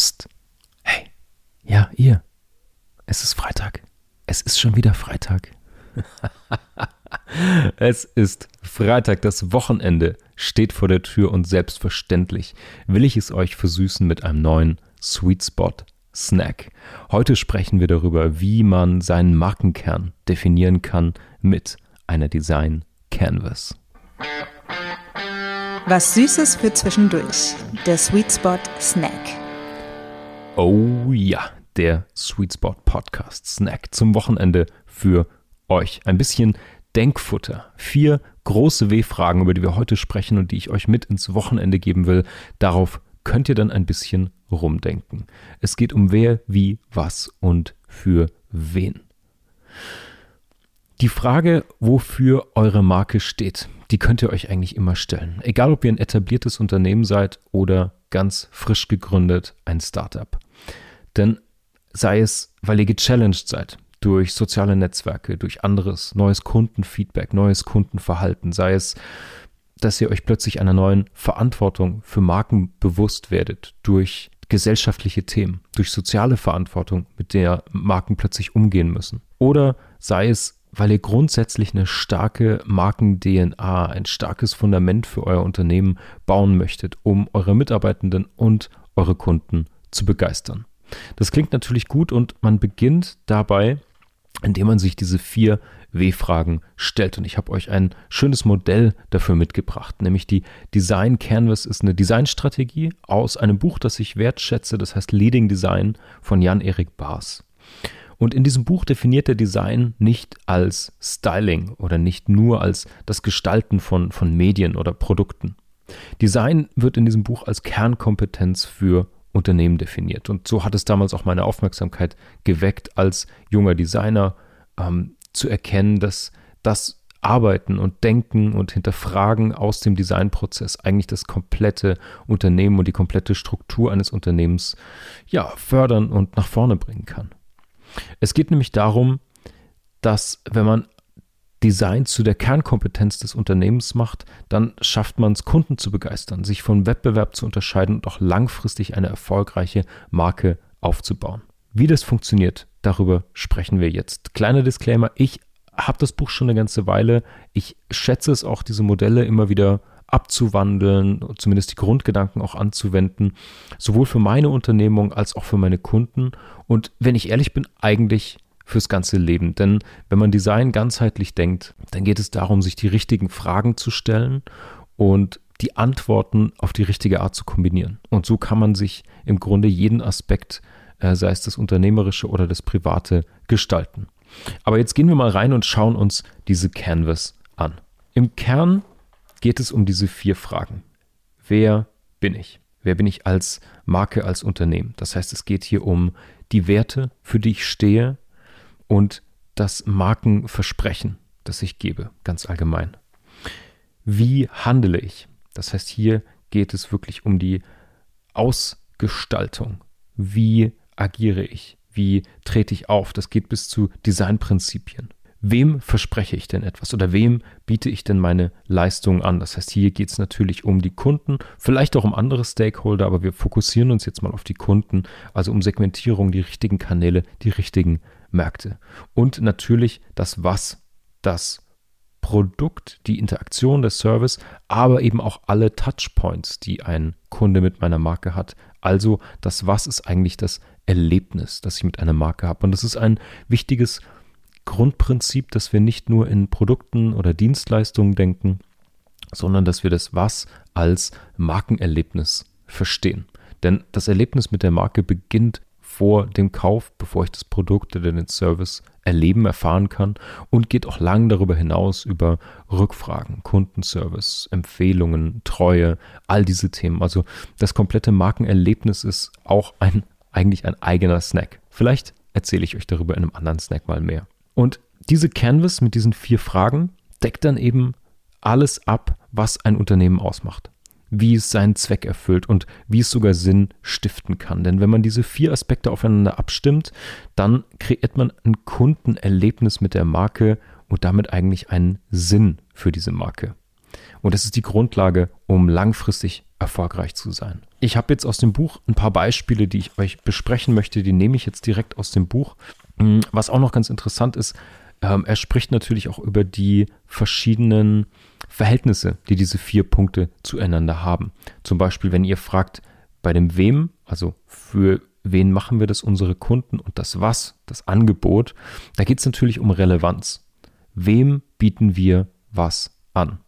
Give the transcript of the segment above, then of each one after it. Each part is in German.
Psst. Hey. Ja, ihr. Es ist Freitag. Es ist schon wieder Freitag. es ist Freitag, das Wochenende steht vor der Tür und selbstverständlich will ich es euch versüßen mit einem neuen Sweet Spot Snack. Heute sprechen wir darüber, wie man seinen Markenkern definieren kann mit einer Design Canvas. Was Süßes für zwischendurch. Der Sweet Spot Snack. Oh ja, der Sweet Spot Podcast Snack zum Wochenende für euch. Ein bisschen Denkfutter. Vier große W-Fragen, über die wir heute sprechen und die ich euch mit ins Wochenende geben will. Darauf könnt ihr dann ein bisschen rumdenken. Es geht um wer, wie, was und für wen. Die Frage, wofür eure Marke steht, die könnt ihr euch eigentlich immer stellen. Egal, ob ihr ein etabliertes Unternehmen seid oder ganz frisch gegründet ein Startup. Denn sei es, weil ihr gechallenged seid durch soziale Netzwerke, durch anderes, neues Kundenfeedback, neues Kundenverhalten, sei es, dass ihr euch plötzlich einer neuen Verantwortung für Marken bewusst werdet, durch gesellschaftliche Themen, durch soziale Verantwortung, mit der Marken plötzlich umgehen müssen. Oder sei es, weil ihr grundsätzlich eine starke Marken-DNA, ein starkes Fundament für euer Unternehmen bauen möchtet, um eure Mitarbeitenden und eure Kunden zu begeistern. Das klingt natürlich gut und man beginnt dabei, indem man sich diese vier W-Fragen stellt. Und ich habe euch ein schönes Modell dafür mitgebracht, nämlich die Design Canvas ist eine Designstrategie aus einem Buch, das ich wertschätze, das heißt Leading Design von Jan-Erik Baas. Und in diesem Buch definiert er Design nicht als Styling oder nicht nur als das Gestalten von, von Medien oder Produkten. Design wird in diesem Buch als Kernkompetenz für Unternehmen definiert. Und so hat es damals auch meine Aufmerksamkeit geweckt, als junger Designer ähm, zu erkennen, dass das Arbeiten und Denken und Hinterfragen aus dem Designprozess eigentlich das komplette Unternehmen und die komplette Struktur eines Unternehmens ja, fördern und nach vorne bringen kann. Es geht nämlich darum, dass wenn man Design zu der Kernkompetenz des Unternehmens macht, dann schafft man es, Kunden zu begeistern, sich vom Wettbewerb zu unterscheiden und auch langfristig eine erfolgreiche Marke aufzubauen. Wie das funktioniert, darüber sprechen wir jetzt. Kleiner Disclaimer, ich habe das Buch schon eine ganze Weile. Ich schätze es auch, diese Modelle immer wieder abzuwandeln, zumindest die Grundgedanken auch anzuwenden, sowohl für meine Unternehmung als auch für meine Kunden. Und wenn ich ehrlich bin, eigentlich fürs ganze Leben. Denn wenn man Design ganzheitlich denkt, dann geht es darum, sich die richtigen Fragen zu stellen und die Antworten auf die richtige Art zu kombinieren. Und so kann man sich im Grunde jeden Aspekt, äh, sei es das Unternehmerische oder das Private, gestalten. Aber jetzt gehen wir mal rein und schauen uns diese Canvas an. Im Kern geht es um diese vier Fragen. Wer bin ich? Wer bin ich als Marke, als Unternehmen? Das heißt, es geht hier um die Werte, für die ich stehe, und das Markenversprechen, das ich gebe, ganz allgemein. Wie handele ich? Das heißt, hier geht es wirklich um die Ausgestaltung. Wie agiere ich? Wie trete ich auf? Das geht bis zu Designprinzipien. Wem verspreche ich denn etwas oder wem biete ich denn meine Leistungen an? Das heißt, hier geht es natürlich um die Kunden, vielleicht auch um andere Stakeholder, aber wir fokussieren uns jetzt mal auf die Kunden, also um Segmentierung, die richtigen Kanäle, die richtigen Märkte. Und natürlich das Was, das Produkt, die Interaktion, der Service, aber eben auch alle Touchpoints, die ein Kunde mit meiner Marke hat. Also das Was ist eigentlich das Erlebnis, das ich mit einer Marke habe. Und das ist ein wichtiges Grundprinzip, dass wir nicht nur in Produkten oder Dienstleistungen denken, sondern dass wir das Was als Markenerlebnis verstehen. Denn das Erlebnis mit der Marke beginnt vor dem Kauf, bevor ich das Produkt oder den Service erleben, erfahren kann und geht auch lang darüber hinaus über Rückfragen, Kundenservice, Empfehlungen, Treue, all diese Themen. Also das komplette Markenerlebnis ist auch ein, eigentlich ein eigener Snack. Vielleicht erzähle ich euch darüber in einem anderen Snack mal mehr. Und diese Canvas mit diesen vier Fragen deckt dann eben alles ab, was ein Unternehmen ausmacht wie es seinen Zweck erfüllt und wie es sogar Sinn stiften kann. Denn wenn man diese vier Aspekte aufeinander abstimmt, dann kreiert man ein Kundenerlebnis mit der Marke und damit eigentlich einen Sinn für diese Marke. Und das ist die Grundlage, um langfristig erfolgreich zu sein. Ich habe jetzt aus dem Buch ein paar Beispiele, die ich euch besprechen möchte. Die nehme ich jetzt direkt aus dem Buch. Hm, was auch noch ganz interessant ist, ähm, er spricht natürlich auch über die verschiedenen Verhältnisse, die diese vier Punkte zueinander haben. Zum Beispiel, wenn ihr fragt, bei dem Wem, also für wen machen wir das, unsere Kunden und das Was, das Angebot, da geht es natürlich um Relevanz. Wem bieten wir was an?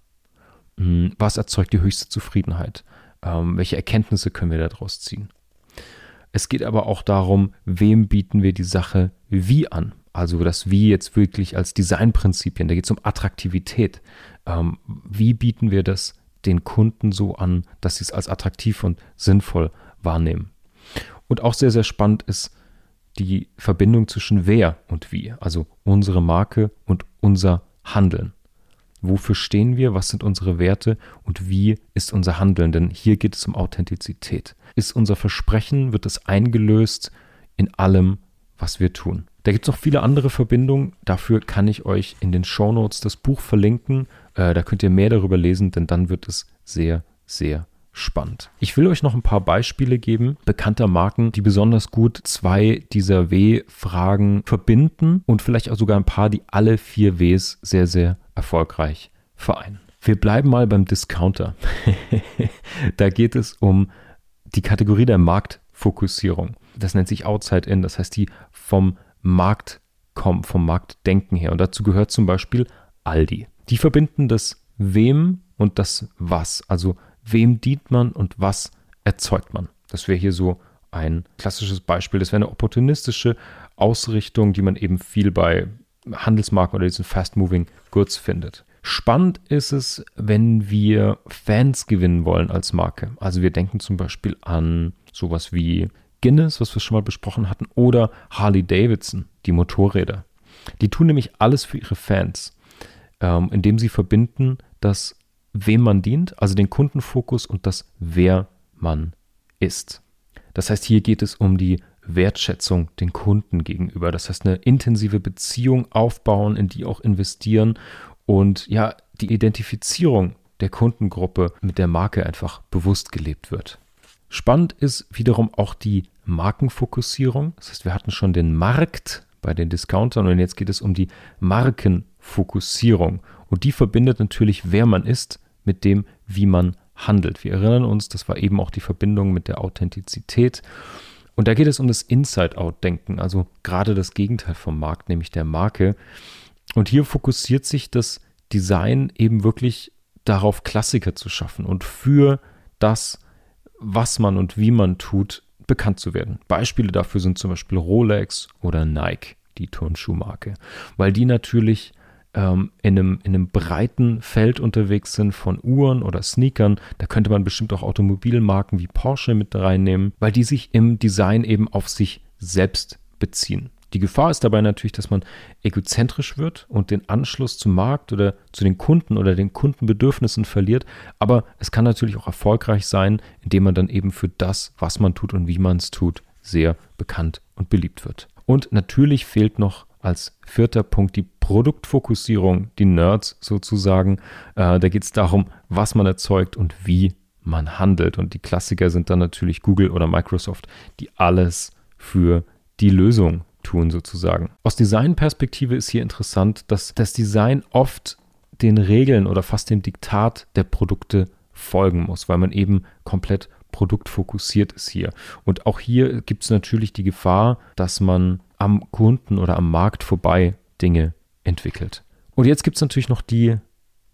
Hm, was erzeugt die höchste Zufriedenheit? Ähm, welche Erkenntnisse können wir daraus ziehen? Es geht aber auch darum, wem bieten wir die Sache wie an? Also das Wie jetzt wirklich als Designprinzipien, da geht es um Attraktivität. Ähm, wie bieten wir das den Kunden so an, dass sie es als attraktiv und sinnvoll wahrnehmen? Und auch sehr, sehr spannend ist die Verbindung zwischen wer und wie, also unsere Marke und unser Handeln. Wofür stehen wir? Was sind unsere Werte? Und wie ist unser Handeln? Denn hier geht es um Authentizität. Ist unser Versprechen, wird es eingelöst in allem, was wir tun? Da gibt es noch viele andere Verbindungen. Dafür kann ich euch in den Show Notes das Buch verlinken. Äh, da könnt ihr mehr darüber lesen, denn dann wird es sehr, sehr spannend. Ich will euch noch ein paar Beispiele geben, bekannter Marken, die besonders gut zwei dieser W-Fragen verbinden und vielleicht auch sogar ein paar, die alle vier Ws sehr, sehr erfolgreich vereinen. Wir bleiben mal beim Discounter. da geht es um die Kategorie der Marktfokussierung. Das nennt sich Outside In, das heißt, die vom Markt kommen, vom Marktdenken her. Und dazu gehört zum Beispiel Aldi. Die verbinden das Wem und das Was. Also wem dient man und was erzeugt man. Das wäre hier so ein klassisches Beispiel. Das wäre eine opportunistische Ausrichtung, die man eben viel bei Handelsmarken oder diesen Fast-Moving Goods findet. Spannend ist es, wenn wir Fans gewinnen wollen als Marke. Also wir denken zum Beispiel an sowas wie Guinness, was wir schon mal besprochen hatten, oder Harley Davidson, die Motorräder. Die tun nämlich alles für ihre Fans, ähm, indem sie verbinden, dass wem man dient, also den Kundenfokus und das, wer man ist. Das heißt, hier geht es um die Wertschätzung den Kunden gegenüber. Das heißt, eine intensive Beziehung aufbauen, in die auch investieren und ja, die Identifizierung der Kundengruppe mit der Marke einfach bewusst gelebt wird. Spannend ist wiederum auch die Markenfokussierung. Das heißt, wir hatten schon den Markt bei den Discountern und jetzt geht es um die Markenfokussierung. Und die verbindet natürlich, wer man ist, mit dem, wie man handelt. Wir erinnern uns, das war eben auch die Verbindung mit der Authentizität. Und da geht es um das Inside-Out-Denken, also gerade das Gegenteil vom Markt, nämlich der Marke. Und hier fokussiert sich das Design eben wirklich darauf, Klassiker zu schaffen und für das, was man und wie man tut, bekannt zu werden. Beispiele dafür sind zum Beispiel Rolex oder Nike, die Turnschuhmarke, weil die natürlich ähm, in, einem, in einem breiten Feld unterwegs sind von Uhren oder Sneakern. Da könnte man bestimmt auch Automobilmarken wie Porsche mit reinnehmen, weil die sich im Design eben auf sich selbst beziehen. Die Gefahr ist dabei natürlich, dass man egozentrisch wird und den Anschluss zum Markt oder zu den Kunden oder den Kundenbedürfnissen verliert. Aber es kann natürlich auch erfolgreich sein, indem man dann eben für das, was man tut und wie man es tut, sehr bekannt und beliebt wird. Und natürlich fehlt noch als vierter Punkt die Produktfokussierung, die Nerds sozusagen. Äh, da geht es darum, was man erzeugt und wie man handelt. Und die Klassiker sind dann natürlich Google oder Microsoft, die alles für die Lösung tun sozusagen. Aus Designperspektive ist hier interessant, dass das Design oft den Regeln oder fast dem Diktat der Produkte folgen muss, weil man eben komplett produktfokussiert ist hier. Und auch hier gibt es natürlich die Gefahr, dass man am Kunden oder am Markt vorbei Dinge entwickelt. Und jetzt gibt es natürlich noch die,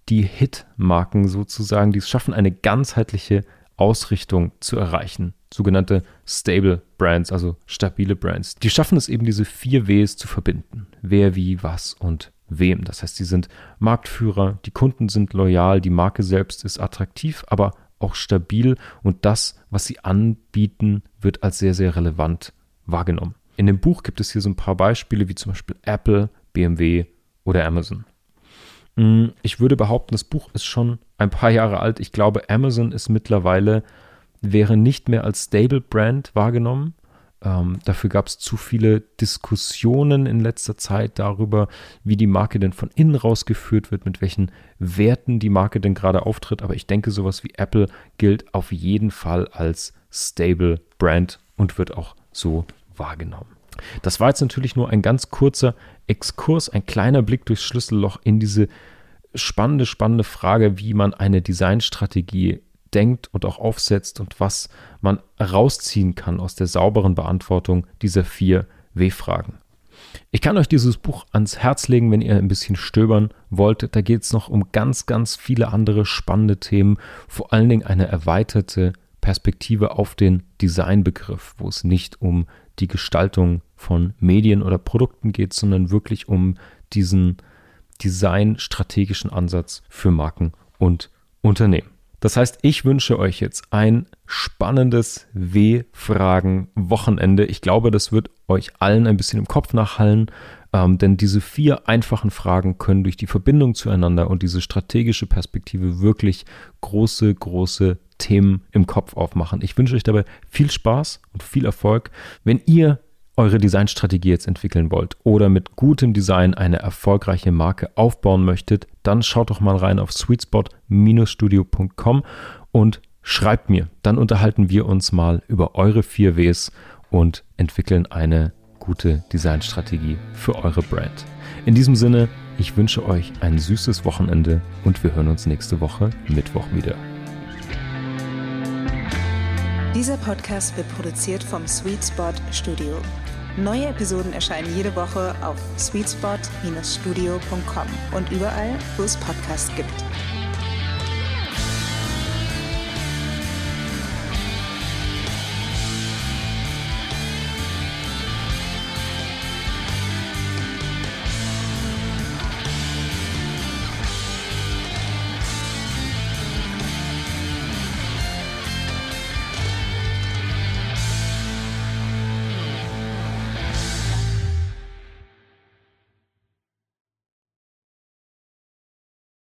die Hit-Marken sozusagen, die es schaffen, eine ganzheitliche Ausrichtung zu erreichen. Sogenannte Stable Brands, also stabile Brands. Die schaffen es eben, diese vier Ws zu verbinden. Wer, wie, was und wem. Das heißt, sie sind Marktführer, die Kunden sind loyal, die Marke selbst ist attraktiv, aber auch stabil und das, was sie anbieten, wird als sehr, sehr relevant wahrgenommen. In dem Buch gibt es hier so ein paar Beispiele, wie zum Beispiel Apple, BMW oder Amazon. Mm, ich würde behaupten, das Buch ist schon ein paar Jahre alt. Ich glaube, Amazon ist mittlerweile, wäre nicht mehr als Stable Brand wahrgenommen. Ähm, dafür gab es zu viele Diskussionen in letzter Zeit darüber, wie die Marke denn von innen rausgeführt wird, mit welchen Werten die Marke denn gerade auftritt. Aber ich denke, sowas wie Apple gilt auf jeden Fall als stable Brand und wird auch so wahrgenommen. Das war jetzt natürlich nur ein ganz kurzer Exkurs, ein kleiner Blick durchs Schlüsselloch in diese spannende, spannende Frage, wie man eine Designstrategie denkt und auch aufsetzt und was man rausziehen kann aus der sauberen Beantwortung dieser vier W-Fragen. Ich kann euch dieses Buch ans Herz legen, wenn ihr ein bisschen stöbern wollt. Da geht es noch um ganz, ganz viele andere spannende Themen, vor allen Dingen eine erweiterte Perspektive auf den Designbegriff, wo es nicht um die Gestaltung von Medien oder Produkten geht, sondern wirklich um diesen designstrategischen Ansatz für Marken und Unternehmen. Das heißt, ich wünsche euch jetzt ein spannendes W-Fragen-Wochenende. Ich glaube, das wird euch allen ein bisschen im Kopf nachhallen, ähm, denn diese vier einfachen Fragen können durch die Verbindung zueinander und diese strategische Perspektive wirklich große, große Themen im Kopf aufmachen. Ich wünsche euch dabei viel Spaß und viel Erfolg. Wenn ihr eure Designstrategie jetzt entwickeln wollt oder mit gutem Design eine erfolgreiche Marke aufbauen möchtet, dann schaut doch mal rein auf sweetspot-studio.com und schreibt mir. Dann unterhalten wir uns mal über eure 4 Ws und entwickeln eine gute Designstrategie für eure Brand. In diesem Sinne, ich wünsche euch ein süßes Wochenende und wir hören uns nächste Woche Mittwoch wieder. Dieser Podcast wird produziert vom Sweet Spot Studio. Neue Episoden erscheinen jede Woche auf sweetspot-studio.com und überall, wo es Podcasts gibt.